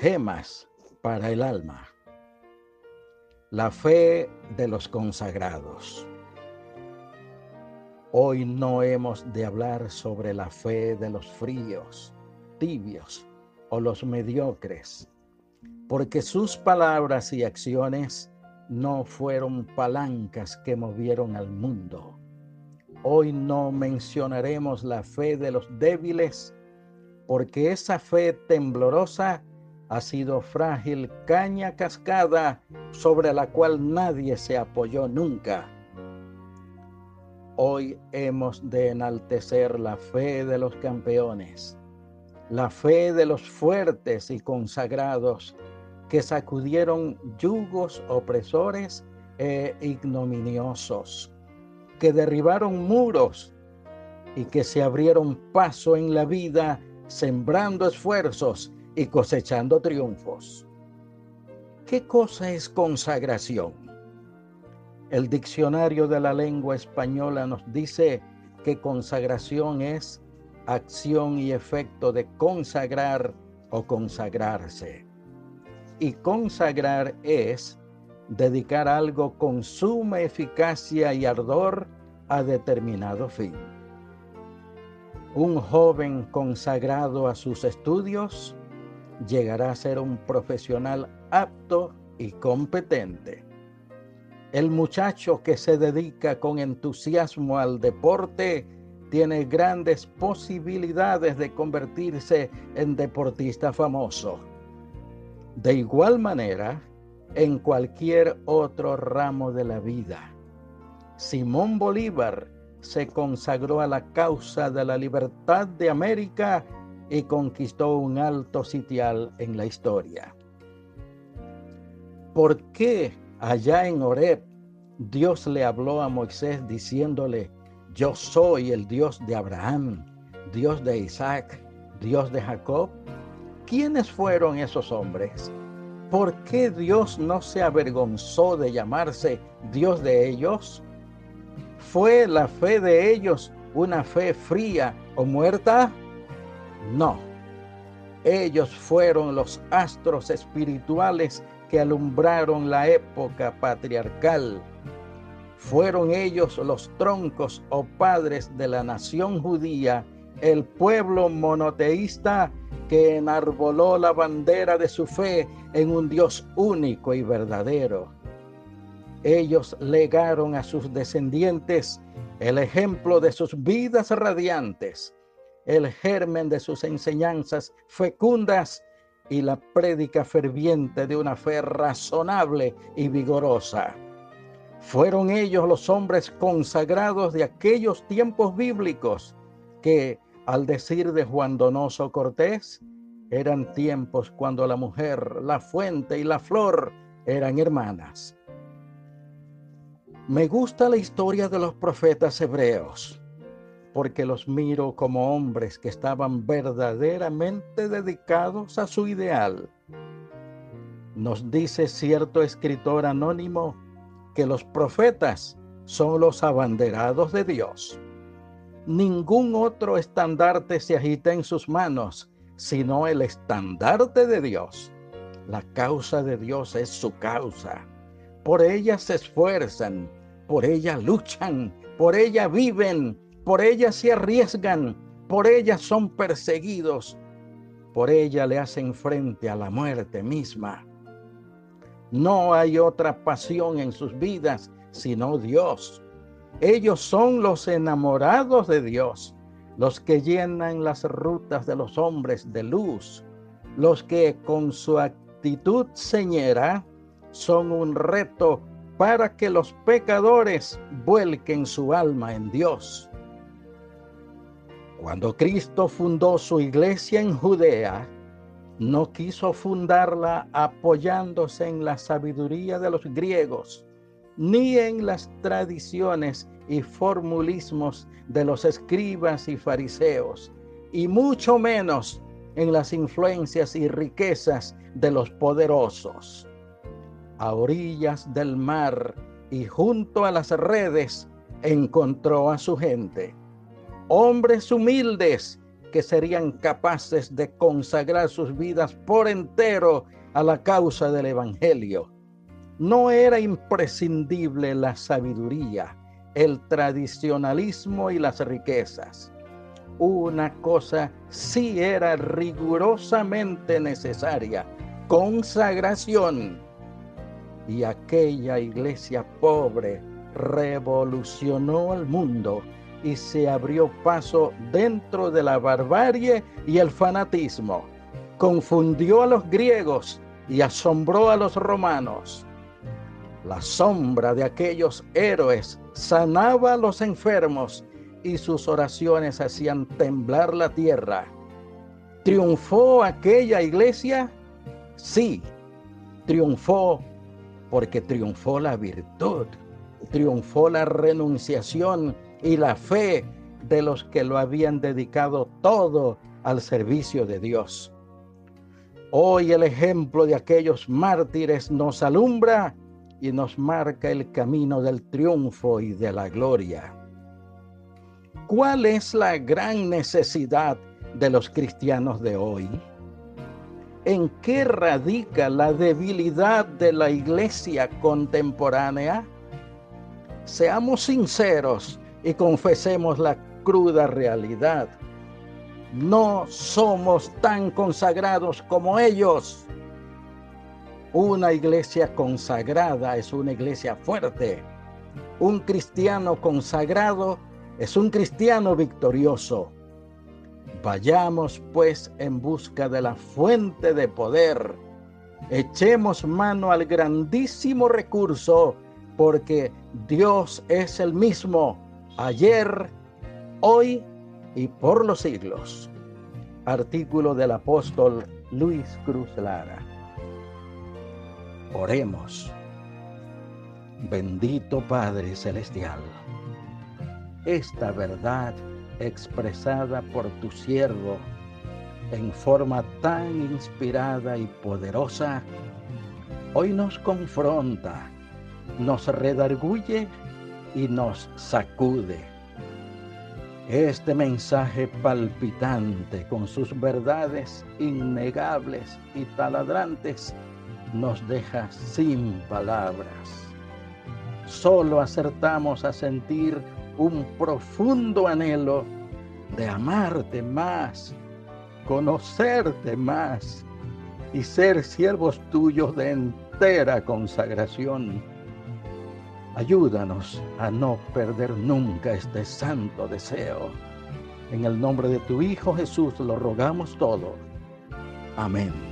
Gemas para el alma. La fe de los consagrados. Hoy no hemos de hablar sobre la fe de los fríos, tibios o los mediocres, porque sus palabras y acciones no fueron palancas que movieron al mundo. Hoy no mencionaremos la fe de los débiles, porque esa fe temblorosa ha sido frágil caña cascada sobre la cual nadie se apoyó nunca. Hoy hemos de enaltecer la fe de los campeones, la fe de los fuertes y consagrados que sacudieron yugos opresores e ignominiosos, que derribaron muros y que se abrieron paso en la vida sembrando esfuerzos y cosechando triunfos. ¿Qué cosa es consagración? El diccionario de la lengua española nos dice que consagración es acción y efecto de consagrar o consagrarse. Y consagrar es dedicar algo con suma eficacia y ardor a determinado fin. Un joven consagrado a sus estudios llegará a ser un profesional apto y competente. El muchacho que se dedica con entusiasmo al deporte tiene grandes posibilidades de convertirse en deportista famoso. De igual manera, en cualquier otro ramo de la vida. Simón Bolívar se consagró a la causa de la libertad de América y conquistó un alto sitial en la historia. ¿Por qué allá en Horeb Dios le habló a Moisés diciéndole, yo soy el Dios de Abraham, Dios de Isaac, Dios de Jacob? ¿Quiénes fueron esos hombres? ¿Por qué Dios no se avergonzó de llamarse Dios de ellos? ¿Fue la fe de ellos una fe fría o muerta? No. Ellos fueron los astros espirituales que alumbraron la época patriarcal. Fueron ellos los troncos o padres de la nación judía, el pueblo monoteísta que enarboló la bandera de su fe en un Dios único y verdadero. Ellos legaron a sus descendientes el ejemplo de sus vidas radiantes el germen de sus enseñanzas fecundas y la prédica ferviente de una fe razonable y vigorosa. Fueron ellos los hombres consagrados de aquellos tiempos bíblicos que, al decir de Juan Donoso Cortés, eran tiempos cuando la mujer, la fuente y la flor eran hermanas. Me gusta la historia de los profetas hebreos porque los miro como hombres que estaban verdaderamente dedicados a su ideal. Nos dice cierto escritor anónimo que los profetas son los abanderados de Dios. Ningún otro estandarte se agita en sus manos, sino el estandarte de Dios. La causa de Dios es su causa. Por ella se esfuerzan, por ella luchan, por ella viven, por ella se arriesgan, por ella son perseguidos, por ella le hacen frente a la muerte misma. No hay otra pasión en sus vidas sino Dios. Ellos son los enamorados de Dios, los que llenan las rutas de los hombres de luz, los que con su actitud señera son un reto para que los pecadores vuelquen su alma en Dios. Cuando Cristo fundó su iglesia en Judea, no quiso fundarla apoyándose en la sabiduría de los griegos, ni en las tradiciones y formulismos de los escribas y fariseos, y mucho menos en las influencias y riquezas de los poderosos. A orillas del mar y junto a las redes encontró a su gente hombres humildes que serían capaces de consagrar sus vidas por entero a la causa del Evangelio. No era imprescindible la sabiduría, el tradicionalismo y las riquezas. Una cosa sí era rigurosamente necesaria, consagración. Y aquella iglesia pobre revolucionó el mundo y se abrió paso dentro de la barbarie y el fanatismo. Confundió a los griegos y asombró a los romanos. La sombra de aquellos héroes sanaba a los enfermos y sus oraciones hacían temblar la tierra. ¿Triunfó aquella iglesia? Sí, triunfó porque triunfó la virtud, triunfó la renunciación y la fe de los que lo habían dedicado todo al servicio de Dios. Hoy el ejemplo de aquellos mártires nos alumbra y nos marca el camino del triunfo y de la gloria. ¿Cuál es la gran necesidad de los cristianos de hoy? ¿En qué radica la debilidad de la iglesia contemporánea? Seamos sinceros y confesemos la cruda realidad. No somos tan consagrados como ellos. Una iglesia consagrada es una iglesia fuerte. Un cristiano consagrado es un cristiano victorioso. Vayamos pues en busca de la fuente de poder. Echemos mano al grandísimo recurso porque Dios es el mismo ayer, hoy y por los siglos. Artículo del apóstol Luis Cruz Lara. Oremos. Bendito Padre Celestial, esta verdad expresada por tu siervo en forma tan inspirada y poderosa, hoy nos confronta, nos redarguye y nos sacude. Este mensaje palpitante con sus verdades innegables y taladrantes nos deja sin palabras. Solo acertamos a sentir un profundo anhelo de amarte más, conocerte más y ser siervos tuyos de entera consagración. Ayúdanos a no perder nunca este santo deseo. En el nombre de tu Hijo Jesús lo rogamos todo. Amén.